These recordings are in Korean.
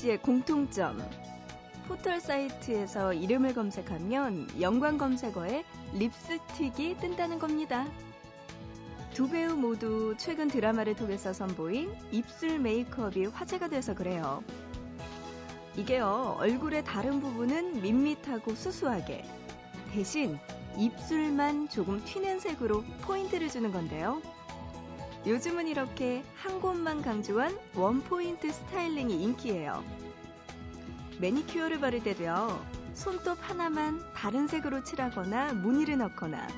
씨의 공통점. 포털 사이트에서 이름을 검색하면 연관 검색어에 립스틱이 뜬다는 겁니다. 두 배우 모두 최근 드라마를 통해서 선보인 입술 메이크업이 화제가 돼서 그래요. 이게요, 얼굴의 다른 부분은 밋밋하고 수수하게, 대신 입술만 조금 튀는 색으로 포인트를 주는 건데요. 요즘은 이렇게 한 곳만 강조한 원포인트 스타일링이 인기예요. 매니큐어를 바를 때도요, 손톱 하나만 다른 색으로 칠하거나 무늬를 넣거나,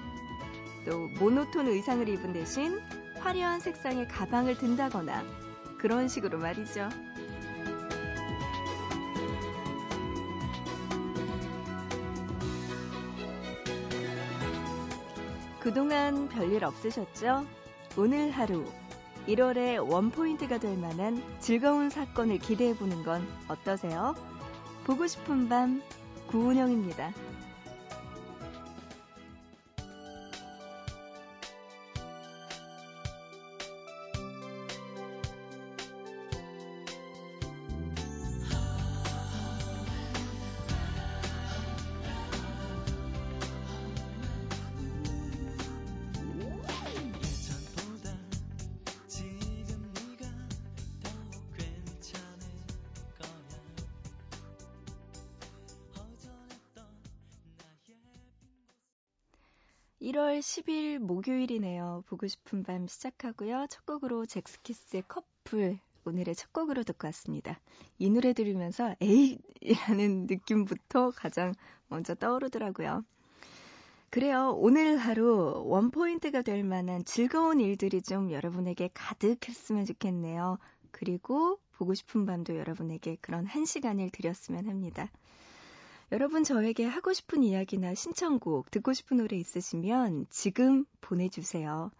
또 모노톤 의상을 입은 대신 화려한 색상의 가방을 든다거나, 그런 식으로 말이죠. 그동안 별일 없으셨죠? 오늘 하루 1월의 원포인트가 될 만한 즐거운 사건을 기대해 보는 건 어떠세요? 보고 싶은 밤 구은영입니다. 1월 10일 목요일이네요. 보고 싶은 밤 시작하고요. 첫 곡으로 잭스키스의 커플 오늘의 첫 곡으로 듣고 왔습니다. 이 노래 들으면서 에이라는 느낌부터 가장 먼저 떠오르더라고요. 그래요. 오늘 하루 원포인트가 될 만한 즐거운 일들이 좀 여러분에게 가득했으면 좋겠네요. 그리고 보고 싶은 밤도 여러분에게 그런 한 시간을 드렸으면 합니다. 여러분 저에게 하고 싶은 이야기나 신청곡, 듣고 싶은 노래 있으시면 지금 보내주세요.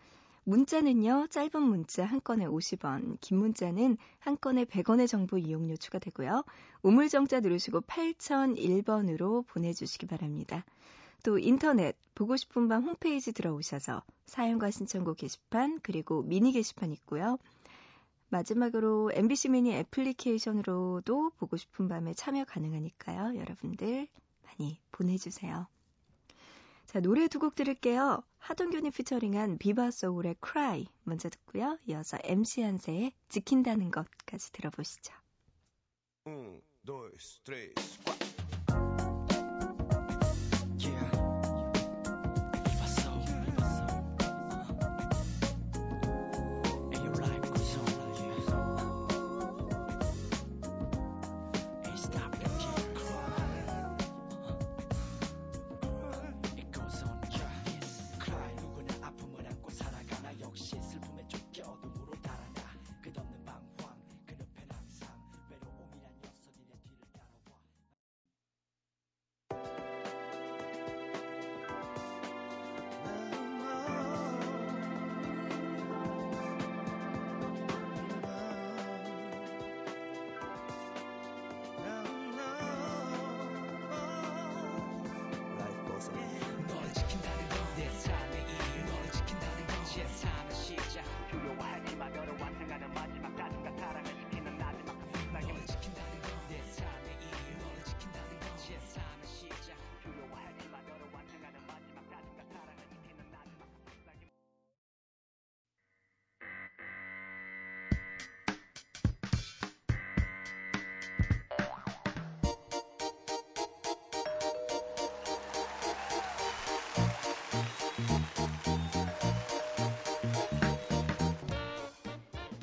문자는요, 짧은 문자 한 건에 50원, 긴 문자는 한 건에 100원의 정보 이용료 추가되고요. 우물정자 누르시고 8001번으로 보내주시기 바랍니다. 또 인터넷 보고 싶은 밤 홈페이지 들어오셔서 사연과 신청곡 게시판 그리고 미니 게시판 있고요. 마지막으로 MBC 미니 애플리케이션으로도 보고 싶은 밤에 참여 가능하니까요. 여러분들 많이 보내주세요. 자, 노래 두 곡 들을게요. 하동균이 피처링한 비바 소울의 Cry 먼저 듣고요. 이어서 MC 한세의 지킨다는 것까지 들어보시죠. 음, 둘, 셋,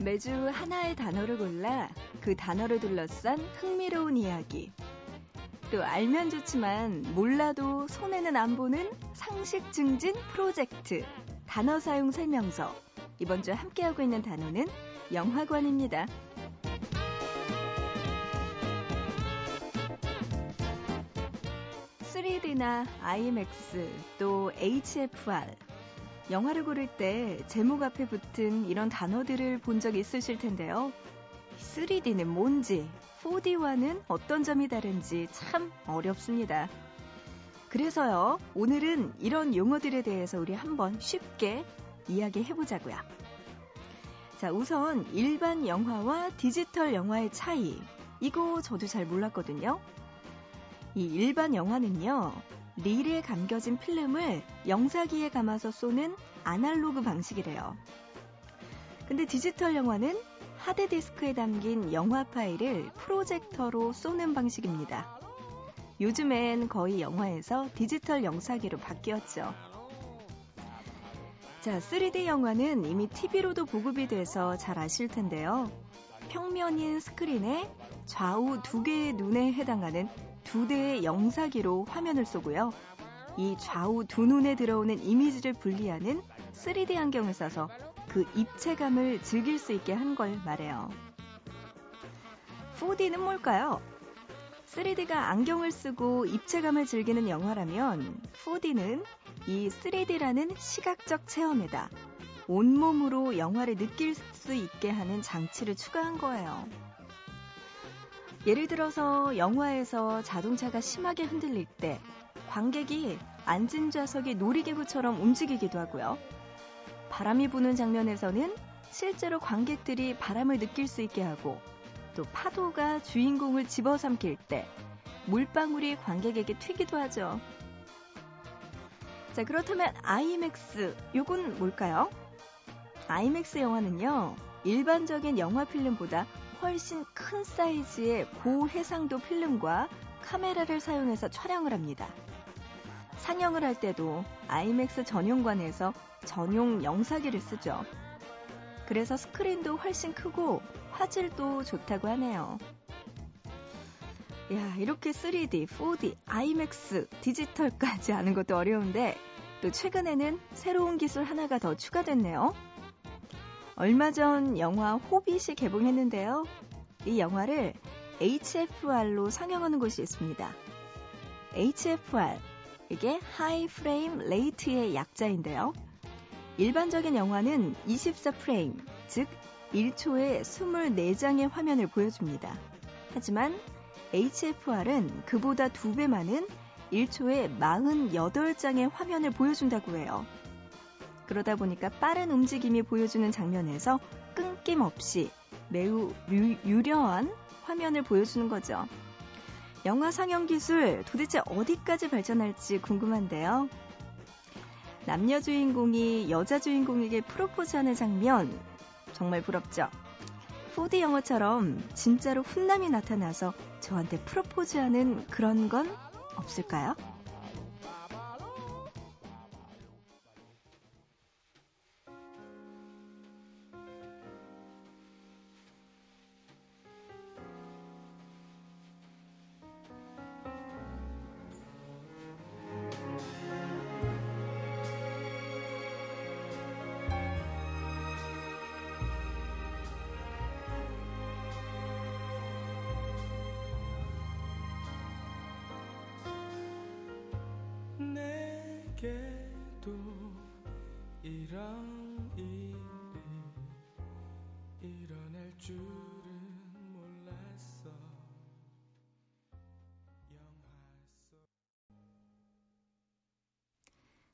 매주 하나의 단어를 골라 그 단어를 둘러싼 흥미로운 이야기. 또 알면 좋지만 몰라도 손에는 안 보는 상식 증진 프로젝트. 단어 사용 설명서. 이번 주 함께하고 있는 단어는 영화관입니다. 3D나 IMAX, 또 HFR, 영화를 고를 때 제목 앞에 붙은 이런 단어들을 본적 있으실 텐데요. 3D는 뭔지, 4D와는 어떤 점이 다른지 참 어렵습니다. 그래서요, 오늘은 이런 용어들에 대해서 우리 한번 쉽게 이야기해 보자고요. 자, 우선 일반 영화와 디지털 영화의 차이. 이거 저도 잘 몰랐거든요. 이 일반 영화는요, 릴에 감겨진 필름을 영사기에 감아서 쏘는 아날로그 방식이래요. 근데 디지털 영화는 하드 디스크에 담긴 영화 파일을 프로젝터로 쏘는 방식입니다. 요즘엔 거의 영화에서 디지털 영사기로 바뀌었죠. 자, 3D 영화는 이미 TV로도 보급이 돼서 잘 아실 텐데요. 평면인 스크린에 좌우 두 개의 눈에 해당하는 두 대의 영사기로 화면을 쏘고요. 이 좌우 두 눈에 들어오는 이미지를 분리하는 3D 안경을 써서 그 입체감을 즐길 수 있게 한 걸 말해요. 4D는 뭘까요? 3D가 안경을 쓰고 입체감을 즐기는 영화라면 4D는 이 3D라는 시각적 체험에다 온몸으로 영화를 느낄 수 있게 하는 장치를 추가한 거예요. 예를 들어서 영화에서 자동차가 심하게 흔들릴 때 관객이 앉은 좌석이 놀이기구처럼 움직이기도 하고요. 바람이 부는 장면에서는 실제로 관객들이 바람을 느낄 수 있게 하고 또 파도가 주인공을 집어삼킬 때 물방울이 관객에게 튀기도 하죠. 자, 그렇다면 IMAX, 요건 뭘까요? IMAX 영화는요, 일반적인 영화 필름보다 훨씬 큰 사이즈의 고해상도 필름과 카메라를 사용해서 촬영을 합니다. 상영을 할 때도 IMAX 전용관에서 전용 영사기를 쓰죠. 그래서 스크린도 훨씬 크고 화질도 좋다고 하네요. 야, 이렇게 3D, 4D, IMAX, 디지털까지 하는 것도 어려운데 또 최근에는 새로운 기술 하나가 더 추가됐네요. 얼마 전 영화 호빗이 개봉했는데요. 이 영화를 HFR로 상영하는 곳이 있습니다. HFR, 이게 high frame rate의 약자인데요. 일반적인 영화는 24프레임, 즉 1초에 24장의 화면을 보여줍니다. 하지만 HFR은 그보다 두배 많은 1초에 48장의 화면을 보여준다고 해요. 그러다 보니까 빠른 움직임이 보여주는 장면에서 끊김없이 매우 유, 려한 화면을 보여주는 거죠. 영화 상영 기술 도대체 어디까지 발전할지 궁금한데요. 남녀 주인공이 여자 주인공에게 프로포즈하는 장면 정말 부럽죠. 4D 영화처럼 진짜로 훈남이 나타나서 저한테 프로포즈하는 그런 건 없을까요? 이런 일이 일어날 줄은 몰랐어.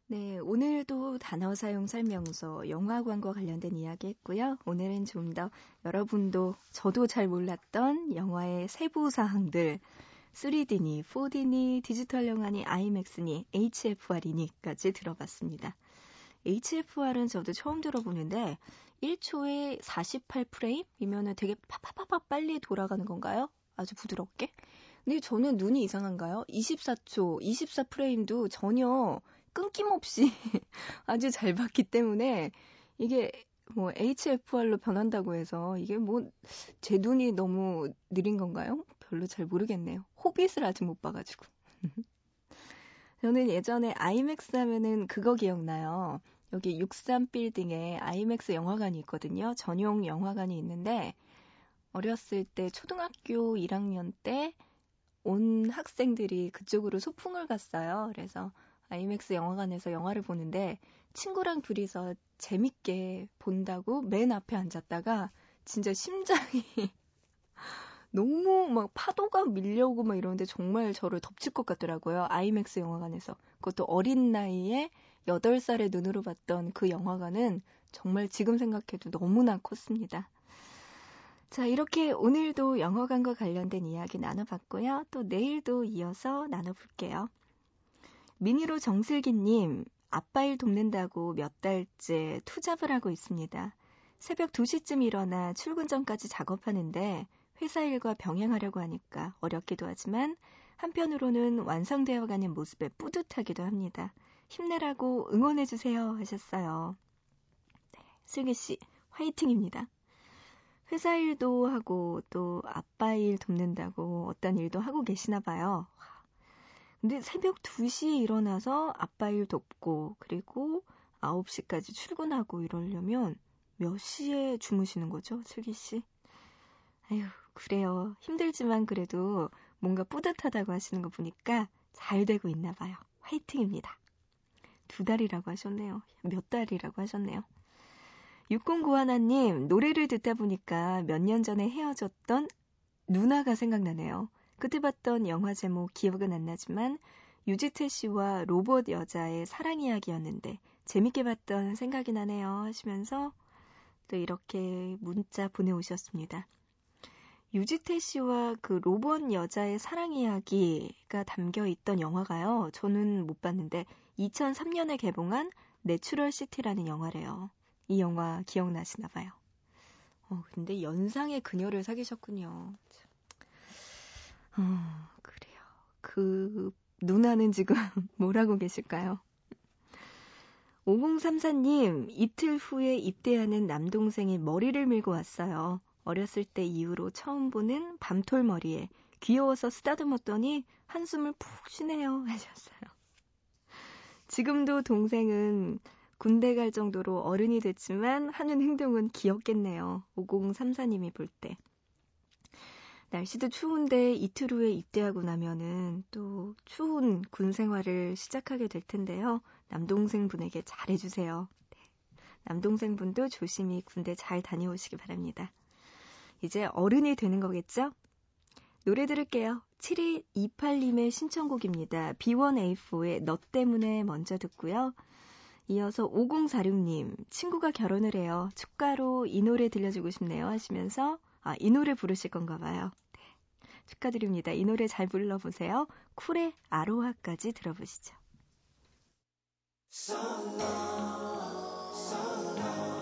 네, 오늘도 단어 사용 설명서, 영화 광고 관련된 이야기 했고요. 오늘은 좀 더 여러분도 저도 잘 몰랐던 영화의 세부 사항들 3D니, 4D니, 디지털 영화니, IMAX니, HFR이니까지 들어봤습니다. HFR은 저도 처음 들어보는데 1초에 48프레임이면은 되게 파파파파 빨리 돌아가는 건가요? 아주 부드럽게? 근데 저는 눈이 이상한가요? 24초, 24프레임도 전혀 끊김없이 아주 잘 봤기 때문에 이게 뭐 HFR로 변한다고 해서 이게 뭐 제 눈이 너무 느린 건가요? 별로 잘 모르겠네요. 호빗을 아직 못 봐가지고. 저는 예전에 아이맥스 하면은 그거 기억나요. 여기 63빌딩에 아이맥스 영화관이 있거든요. 전용 영화관이 있는데 어렸을 때 초등학교 1학년 때 온 학생들이 그쪽으로 소풍을 갔어요. 그래서 아이맥스 영화관에서 영화를 보는데 친구랑 둘이서 재밌게 본다고 맨 앞에 앉았다가 진짜 심장이 너무 막 파도가 밀려오고 막 이러는데 정말 저를 덮칠 것 같더라고요. 아이맥스 영화관에서. 그것도 어린 나이에 8살의 눈으로 봤던 그 영화관은 정말 지금 생각해도 너무나 컸습니다. 자, 이렇게 오늘도 영어관과 관련된 이야기 나눠봤고요. 또 내일도 이어서 나눠볼게요. 미니로 정슬기님, 아빠 일 돕는다고 몇 달째 투잡을 하고 있습니다. 새벽 2시쯤 일어나 출근 전까지 작업하는데 회사 일과 병행하려고 하니까 어렵기도 하지만 한편으로는 완성되어 가는 모습에 뿌듯하기도 합니다. 힘내라고 응원해주세요 하셨어요. 네, 슬기씨, 화이팅입니다. 회사 일도 하고 또 아빠 일 돕는다고 어떤 일도 하고 계시나 봐요. 근데 새벽 2시에 일어나서 아빠 일 돕고 그리고 9시까지 출근하고 이러려면 몇 시에 주무시는 거죠, 슬기 씨? 아휴, 그래요. 힘들지만 그래도 뭔가 뿌듯하다고 하시는 거 보니까 잘 되고 있나 봐요. 화이팅입니다. 두 달이라고 하셨네요. 몇 달이라고 하셨네요. 6091님, 노래를 듣다 보니까 몇 년 전에 헤어졌던 누나가 생각나네요. 그때 봤던 영화 제목 기억은 안 나지만 유지태 씨와 로봇 여자의 사랑 이야기였는데 재밌게 봤던 생각이 나네요 하시면서 또 이렇게 문자 보내오셨습니다. 유지태 씨와 그 로봇 여자의 사랑 이야기가 담겨 있던 영화가요. 저는 못 봤는데 2003년에 개봉한 Natural City라는 영화래요. 이 영화 기억나시나 봐요. 어, 근데 연상의 그녀를 사귀셨군요. 어, 그래요. 그 누나는 지금 뭐라고 계실까요? 5034님, 이틀 후에 입대하는 남동생이 머리를 밀고 왔어요. 어렸을 때 이후로 처음 보는 밤톨머리에 귀여워서 쓰다듬었더니 한숨을 푹 쉬네요. 하셨어요. 지금도 동생은 군대 갈 정도로 어른이 됐지만 하는 행동은 귀엽겠네요. 5034님이 볼 때. 날씨도 추운데 이틀 후에 입대하고 나면은 또 추운 군 생활을 시작하게 될 텐데요. 남동생 분에게 잘해주세요. 네. 남동생 분도 조심히 군대 잘 다녀오시기 바랍니다. 이제 어른이 되는 거겠죠? 노래 들을게요. 7228님의 신청곡입니다. B1A4의 너 때문에 먼저 듣고요. 이어서 5046님, 친구가 결혼을 해요. 축가로 이 노래 들려주고 싶네요. 하시면서, 아, 이 노래 부르실 건가 봐요. 네. 축하드립니다. 이 노래 잘 불러보세요. 쿨의 아로하까지 들어보시죠. So long, so long.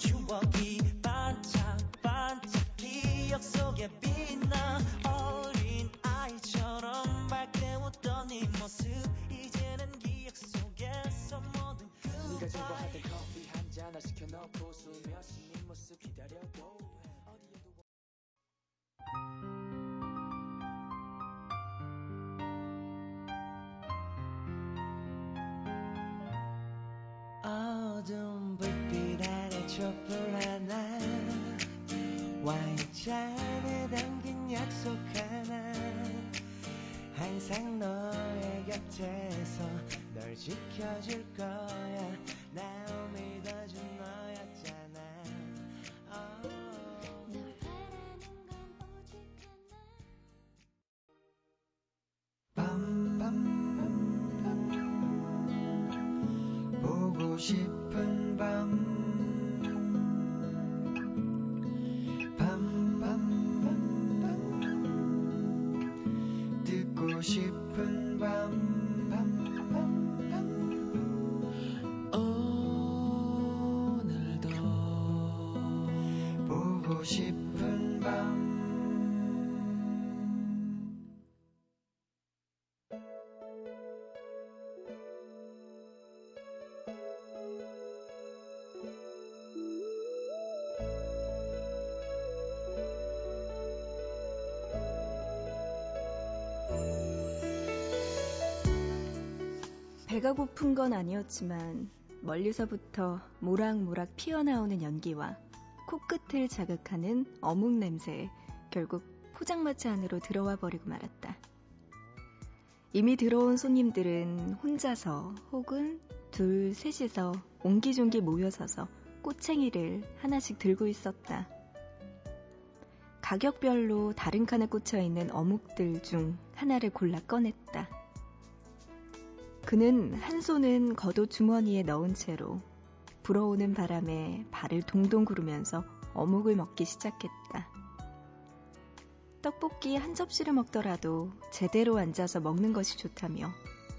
추억이 반짝반짝 기억 속에 빛나. 어린 아이처럼 밝게 웃던 네 모습. 이제는 기억 속에서 모두 네가 좋아하던 커피 한 잔을 시켜놓고 숨 쉬는 모습 기다려도 와인잔에 담긴 약속 하나. 항상 너의 곁에서 널 지켜줄 거야 듣 배가 고픈 건 아니었지만 멀리서부터 모락모락 피어나오는 연기와 코끝을 자극하는 어묵 냄새에 결국 포장마차 안으로 들어와 버리고 말았다. 이미 들어온 손님들은 혼자서 혹은 둘, 셋이서 옹기종기 모여서서 꽃챙이를 하나씩 들고 있었다. 가격별로 다른 칸에 꽂혀 있는 어묵들 중 하나를 골라 꺼냈다. 그는 한 손은 겉옷 주머니에 넣은 채로 불어오는 바람에 발을 동동 구르면서 어묵을 먹기 시작했다. 떡볶이 한 접시를 먹더라도 제대로 앉아서 먹는 것이 좋다며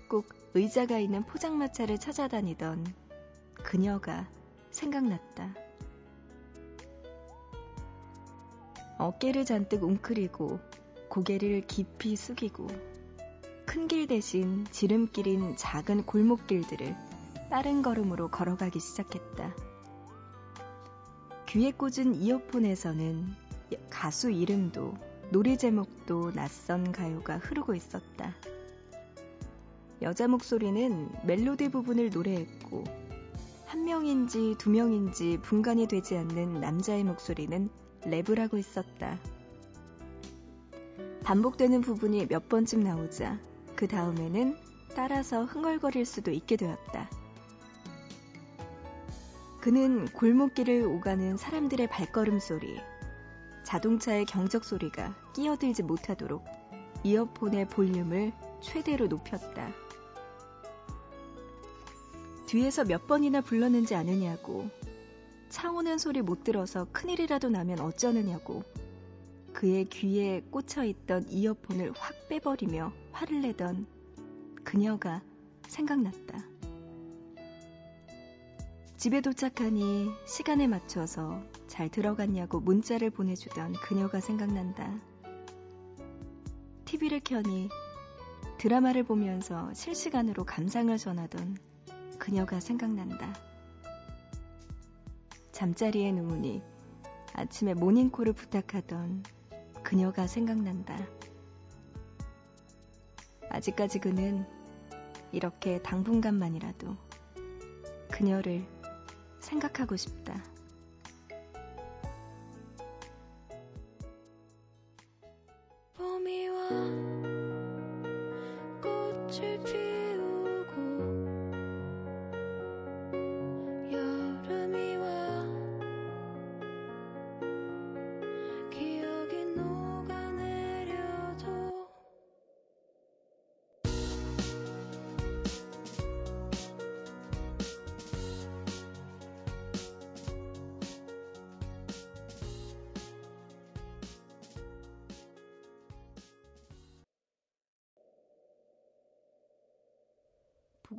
꼭 의자가 있는 포장마차를 찾아다니던 그녀가 생각났다. 어깨를 잔뜩 웅크리고 고개를 깊이 숙이고 큰 길 대신 지름길인 작은 골목길들을 빠른 걸음으로 걸어가기 시작했다. 귀에 꽂은 이어폰에서는 가수 이름도 노래 제목도 낯선 가요가 흐르고 있었다. 여자 목소리는 멜로디 부분을 노래했고 한 명인지 두 명인지 분간이 되지 않는 남자의 목소리는 랩을 하고 있었다. 반복되는 부분이 몇 번쯤 나오자 그 다음에는 따라서 흥얼거릴 수도 있게 되었다. 그는 골목길을 오가는 사람들의 발걸음 소리, 자동차의 경적 소리가 끼어들지 못하도록 이어폰의 볼륨을 최대로 높였다. 뒤에서 몇 번이나 불렀는지 아느냐고, 차 오는 소리 못 들어서 큰일이라도 나면 어쩌느냐고, 그의 귀에 꽂혀 있던 이어폰을 확 빼버리며 화를 내던 그녀가 생각났다. 집에 도착하니 시간에 맞춰서 잘 들어갔냐고 문자를 보내주던 그녀가 생각난다. TV를 켜니 드라마를 보면서 실시간으로 감상을 전하던 그녀가 생각난다. 잠자리에 누우니 아침에 모닝콜을 부탁하던 그녀가 생각난다. 아직까지 그는 이렇게 당분간만이라도 그녀를 생각하고 싶다.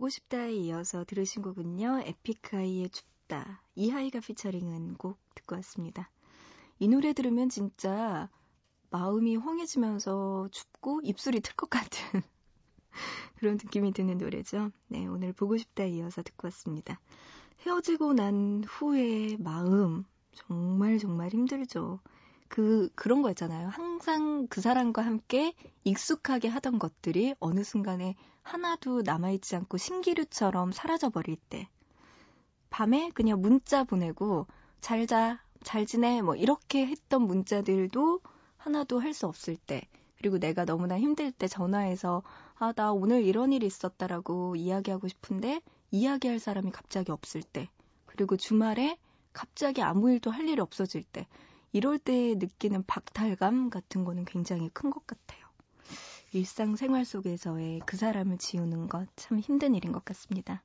보고 싶다에 이어서 들으신 곡은요. 에픽하이의 춥다. 이하이가 피처링한 곡 듣고 왔습니다. 이 노래 들으면 진짜 마음이 황해지면서 춥고 입술이 틀 것 같은 그런 느낌이 드는 노래죠. 네, 오늘 보고 싶다에 이어서 듣고 왔습니다. 헤어지고 난 후의 마음 정말 정말 힘들죠. 그 그런 거 있잖아요. 항상 그 사람과 함께 익숙하게 하던 것들이 어느 순간에 하나도 남아있지 않고 신기루처럼 사라져버릴 때, 밤에 그냥 문자 보내고, 잘 자, 잘 지내, 뭐, 이렇게 했던 문자들도 하나도 할 수 없을 때, 그리고 내가 너무나 힘들 때 전화해서, 아, 나 오늘 이런 일이 있었다라고 이야기하고 싶은데, 이야기할 사람이 갑자기 없을 때, 그리고 주말에 갑자기 아무 일도 할 일이 없어질 때, 이럴 때 느끼는 박탈감 같은 거는 굉장히 큰 것 같아요. 일상생활 속에서의 그 사람을 지우는 것 참 힘든 일인 것 같습니다.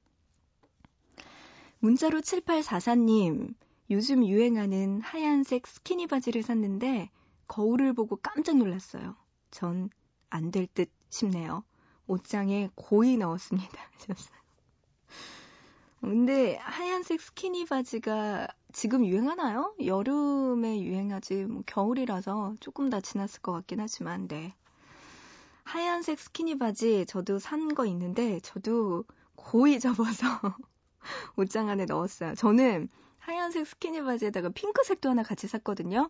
문자로 7844님, 요즘 유행하는 하얀색 스키니 바지를 샀는데 거울을 보고 깜짝 놀랐어요. 전 안 될 듯 싶네요. 옷장에 고이 넣었습니다. 근데 하얀색 스키니 바지가 지금 유행하나요? 여름에 유행하지 뭐 겨울이라서 조금 다 지났을 것 같긴 하지만 네. 하얀색 스키니 바지 저도 산 거 있는데 저도 고이 접어서 옷장 안에 넣었어요. 저는 하얀색 스키니 바지에다가 핑크색도 하나 같이 샀거든요.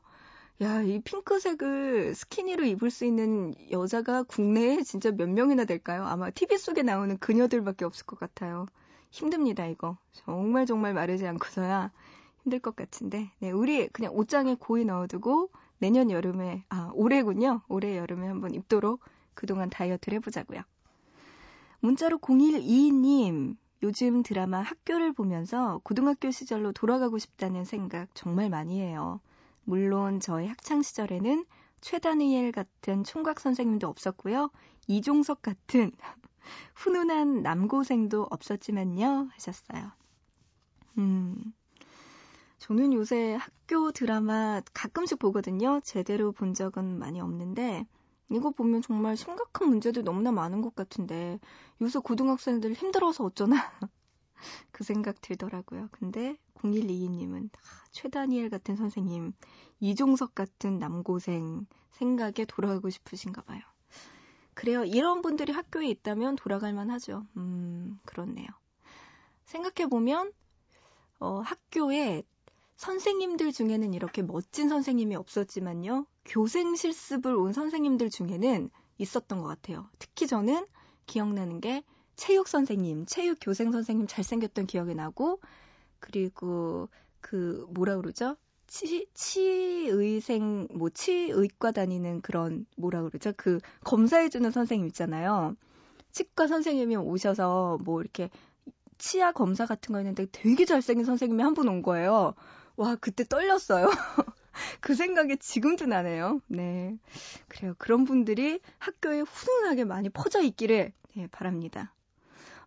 야, 이 핑크색을 스키니로 입을 수 있는 여자가 국내에 진짜 몇 명이나 될까요? 아마 TV 속에 나오는 그녀들밖에 없을 것 같아요. 힘듭니다, 이거. 정말 정말 마르지 않고서야 힘들 것 같은데. 네, 우리 그냥 옷장에 고이 넣어두고 내년 여름에, 아, 올해군요. 올해 여름에 한번 입도록 그동안 다이어트를 해보자고요. 문자로 0122님, 요즘 드라마 학교를 보면서 고등학교 시절로 돌아가고 싶다는 생각 정말 많이 해요. 물론 저의 학창 시절에는 최다니엘 같은 총각 선생님도 없었고요. 이종석 같은 훈훈한 남고생도 없었지만요. 하셨어요. 음. 저는 요새 학교 드라마 가끔씩 보거든요. 제대로 본 적은 많이 없는데, 이거 보면 정말 심각한 문제들 너무나 많은 것 같은데, 요새 고등학생들 힘들어서 어쩌나. 그 생각 들더라고요. 근데 0122님은 아, 최다니엘 같은 선생님, 이종석 같은 남고생 생각에 돌아가고 싶으신가 봐요. 그래요. 이런 분들이 학교에 있다면 돌아갈 만하죠. 음, 그렇네요. 생각해보면, 어, 학교에 선생님들 중에는 이렇게 멋진 선생님이 없었지만요. 교생 실습을 온 선생님들 중에는 있었던 것 같아요. 특히 저는 기억나는 게 체육 선생님, 체육 교생 선생님 잘생겼던 기억이 나고, 그리고 그 뭐라 그러죠? 치, 치의생, 뭐, 치의과 다니는 그런, 뭐라 그러죠? 그, 검사해주는 선생님 있잖아요. 치과 선생님이 오셔서, 뭐, 이렇게, 치아 검사 같은 거 했는데 되게 잘생긴 선생님이 한 분 온 거예요. 와, 그때 떨렸어요. 그 생각이 지금도 나네요. 네. 그래요. 그런 분들이 학교에 훈훈하게 많이 퍼져 있기를 네, 바랍니다.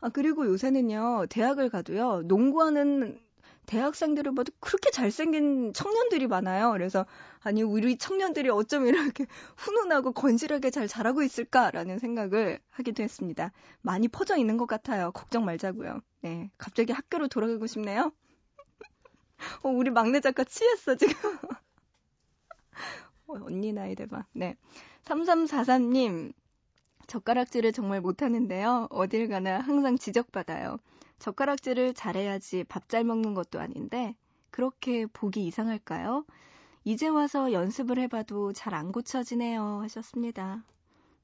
아, 그리고 요새는요, 대학을 가도요, 농구하는 대학생들을 봐도 그렇게 잘생긴 청년들이 많아요. 그래서, 아니, 우리 청년들이 어쩜 이렇게 훈훈하고 건실하게 잘 자라고 있을까라는 생각을 하기도 했습니다. 많이 퍼져 있는 것 같아요. 걱정 말자고요. 네. 갑자기 학교로 돌아가고 싶네요. 어, 우리 막내 작가 취했어, 지금. 어, 언니 나이 대박. 네. 3343님, 젓가락질을 정말 못하는데요. 어딜 가나 항상 지적받아요. 젓가락질을 잘해야지 밥 잘 먹는 것도 아닌데, 그렇게 보기 이상할까요? 이제 와서 연습을 해봐도 잘 안 고쳐지네요. 하셨습니다.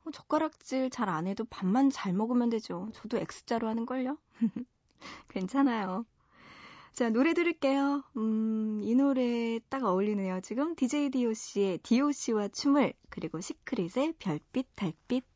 어, 젓가락질 잘 안 해도 밥만 잘 먹으면 되죠. 저도 X자로 하는걸요? 괜찮아요. 자, 노래 들을게요. 음, 이 노래 딱 어울리네요. 지금 DJ DOC의 DOC와 춤을, 그리고 시크릿의 별빛, 달빛.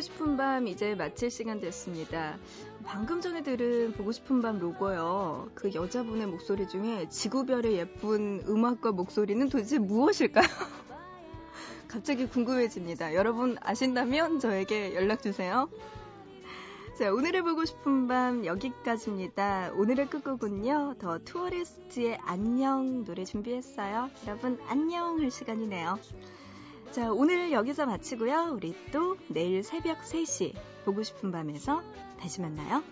보고 싶은 밤 이제 마칠 시간 됐습니다. 방금 전에 들은 보고 싶은 밤 로고요. 그 여자분의 목소리 중에 지구별의 예쁜 음악과 목소리는 도대체 무엇일까요? 갑자기 궁금해집니다. 여러분 아신다면 저에게 연락주세요. 자, 오늘의 보고 싶은 밤 여기까지입니다. 오늘의 끝곡은요, 더 투어리스트의 안녕 노래 준비했어요. 여러분, 안녕 할 시간이네요. 자, 오늘 여기서 마치고요. 우리 또 내일 새벽 3시 보고 싶은 밤에서 다시 만나요.